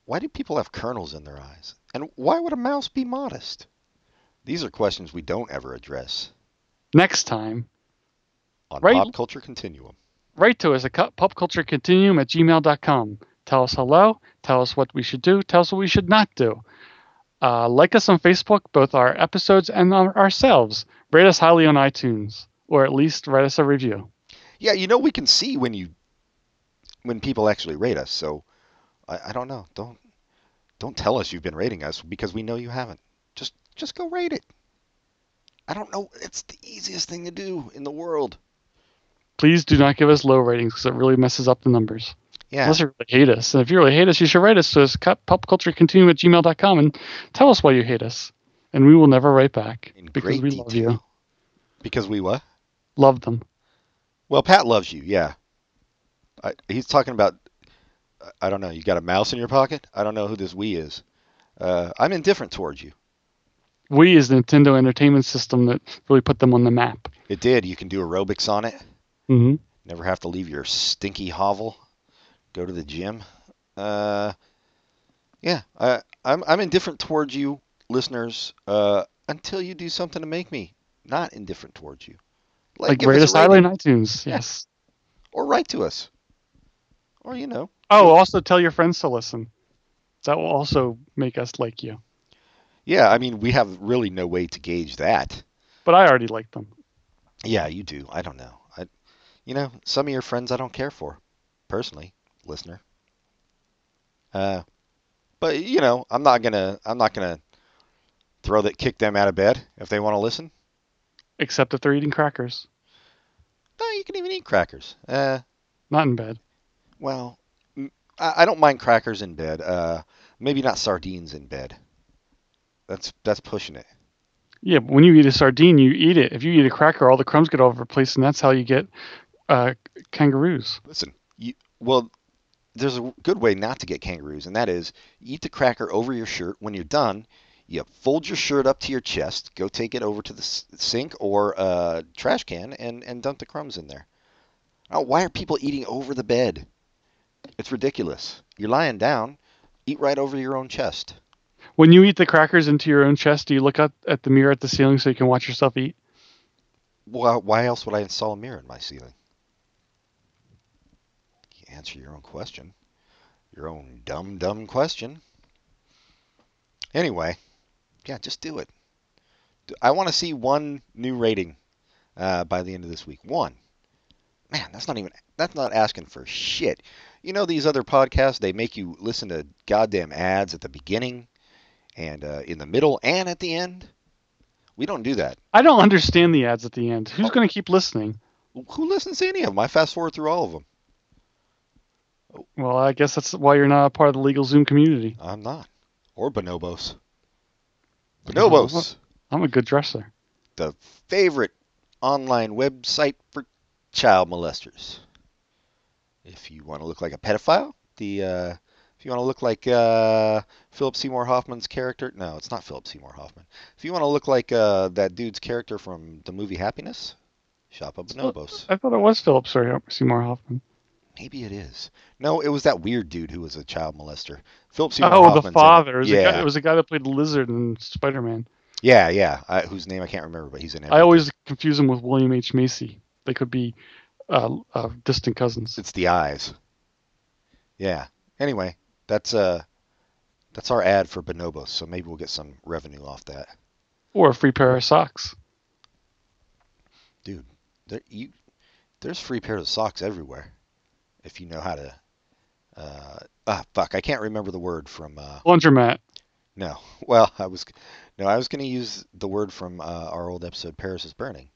Why do people have kernels in their eyes? And why would a mouse be modest? These are questions we don't ever address Next time, on Right. Pop Culture Continuum. write to us at cu- popculturecontinuum at gmail.com. Tell us hello. Tell us what we should do. Tell us what we should not do. Uh, like us on Facebook, both our episodes and our, ourselves. Rate us highly on iTunes, or at least write us a review. Yeah, you know we can see when you when people actually rate us. So I, I don't know. Don't don't tell us you've been rating us because we know you haven't. Just just go rate it. I don't know. It's the easiest thing to do in the world. Please do not give us low ratings because it really messes up the numbers. Yeah. Unless you really hate us. And if you really hate us, you should write us to us, popculturecontinuum at gmail.com and tell us why you hate us. And we will never write back in because we detail. love you. Because we what? Love them. Well, Pat loves you. Yeah. I, he's talking about. I don't know. You got a mouse in your pocket? I don't know who this we is. Uh, I'm indifferent towards you. We is the Nintendo Entertainment System that really put them on the map. It did. You can do aerobics on it. Mm-hmm. Never have to leave your stinky hovel. Go to the gym. Uh, yeah, I, I'm I'm indifferent towards you, listeners, uh, until you do something to make me not indifferent towards you. Like, give rate us highly on iTunes. Yeah. Yes. or write to us, or you know, Oh, also tell your friends to listen. That will also make us like you. Yeah. I mean, we have really no way to gauge that. But I already like them. Yeah, you do. I don't know. I, you know, some of your friends I don't care for, personally, listener. Uh, but you know, I'm not gonna, I'm not gonna throw that, kick them out of bed if they want to listen. Except if they're eating crackers. No, you can even eat crackers. Uh, Not in bed. well, I don't mind crackers in bed. Uh, maybe not sardines in bed. That's that's pushing it. Yeah, but when you eat a sardine, you eat it. If you eat a cracker, all the crumbs get all over the place, and that's how you get uh, kangaroos. Listen, you well, there's a good way not to get kangaroos, and that is eat the cracker over your shirt. When you're done, you fold your shirt up to your chest, go take it over to the sink or uh, trash can, and and dump the crumbs in there. Now, why are people eating over the bed? It's ridiculous. You're lying down, eat right over your own chest. When you eat the crackers into your own chest, do you look up at the mirror at the ceiling so you can watch yourself eat? Why, why else would I install a mirror in my ceiling? You answer your own question. Your own dumb, dumb question. Anyway, yeah, just do it. I want to see one new rating uh, by the end of this week. One. Man, that's not even that's not asking for shit. You know these other podcasts, they make you listen to goddamn ads at the beginning and uh, in the middle and at the end. We don't do that. I don't understand the ads at the end. Who's Oh. going to keep listening? Who listens to any of them? I fast forward through all of them. Well, I guess that's why you're not a part of the LegalZoom community. I'm not. Or bonobos. Bonobos, I'm a good dresser. the favorite online website for child molesters. If you want to look like a pedophile, the uh, if you want to look like uh, Philip Seymour Hoffman's character, no, it's not Philip Seymour Hoffman. If you want to look like uh, that dude's character from the movie Happiness, shop at Bonobos. I thought it was Philip Seymour Hoffman. Maybe it is. No, it was that weird dude who was a child molester. Philip Seymour Hoffman. Oh, Hoffman's the father. It was, yeah. guy, it was the guy that played lizard in Spider-Man. Yeah, yeah. I, whose name I can't remember, but he's in it. I always confuse him with William H. Macy. They could be uh, uh, distant cousins. It's the eyes. Yeah. Anyway, that's uh, that's our ad for Bonobos. So maybe we'll get some revenue off that, Or a free pair of socks. dude. There you, there's free pairs of socks everywhere, if you know how to. Uh, ah, fuck! I can't remember the word from. Uh, Laundromat. no, [LAUGHS] well, I was, no, I was gonna use the word from uh, our old episode, Paris is burning,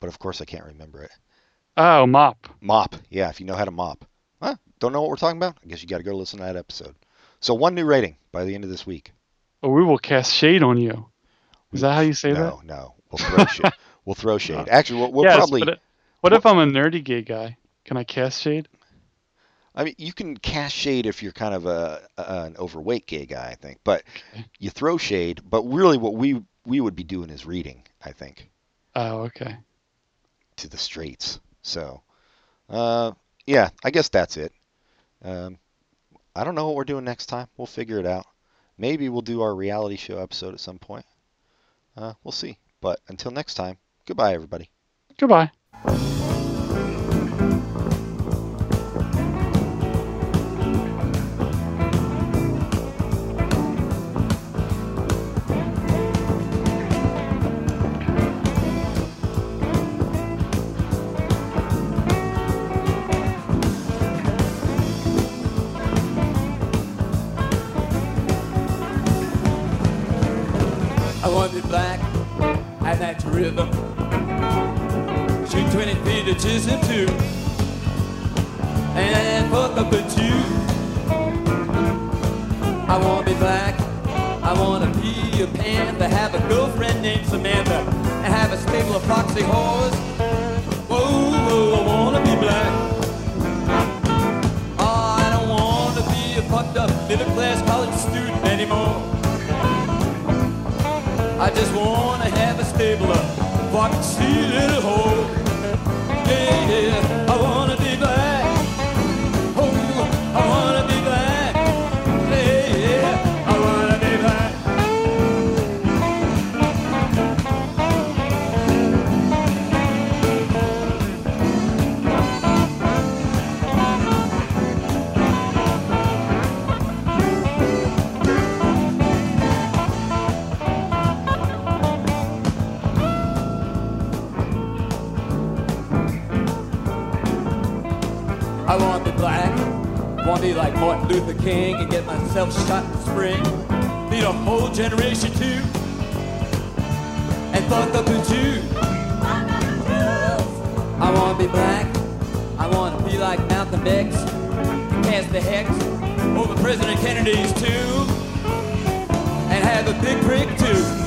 but of course I can't remember it. Oh, mop. Mop. Yeah, if you know how to mop. Huh? Don't know what we're talking about? I guess you got to go listen to that episode. So one new rating by the end of this week. Or we will cast shade on you. Is that how you say that? no, no. We'll throw [LAUGHS] shade. We'll throw shade. Actually, we'll, we'll yes, probably. but it- what if I'm a nerdy gay guy? Can I cast shade? I mean, you can cast shade if you're kind of a, a an overweight gay guy, I think. But Okay. you throw shade. But really, what we we would be doing is reading, I think, Oh, okay. to the straights. So, uh, yeah, I guess that's it. Um, I don't know what we're doing next time. We'll figure it out. Maybe we'll do our reality show episode at some point. Uh, we'll see. But until next time, goodbye, everybody. Goodbye. Luther King and get myself shot in spring. Lead a whole generation too. And fuck up the Jew. I wanna be black. I wanna be like Malcolm X. Cast the hex over President Kennedy's tomb. And have a big prick too.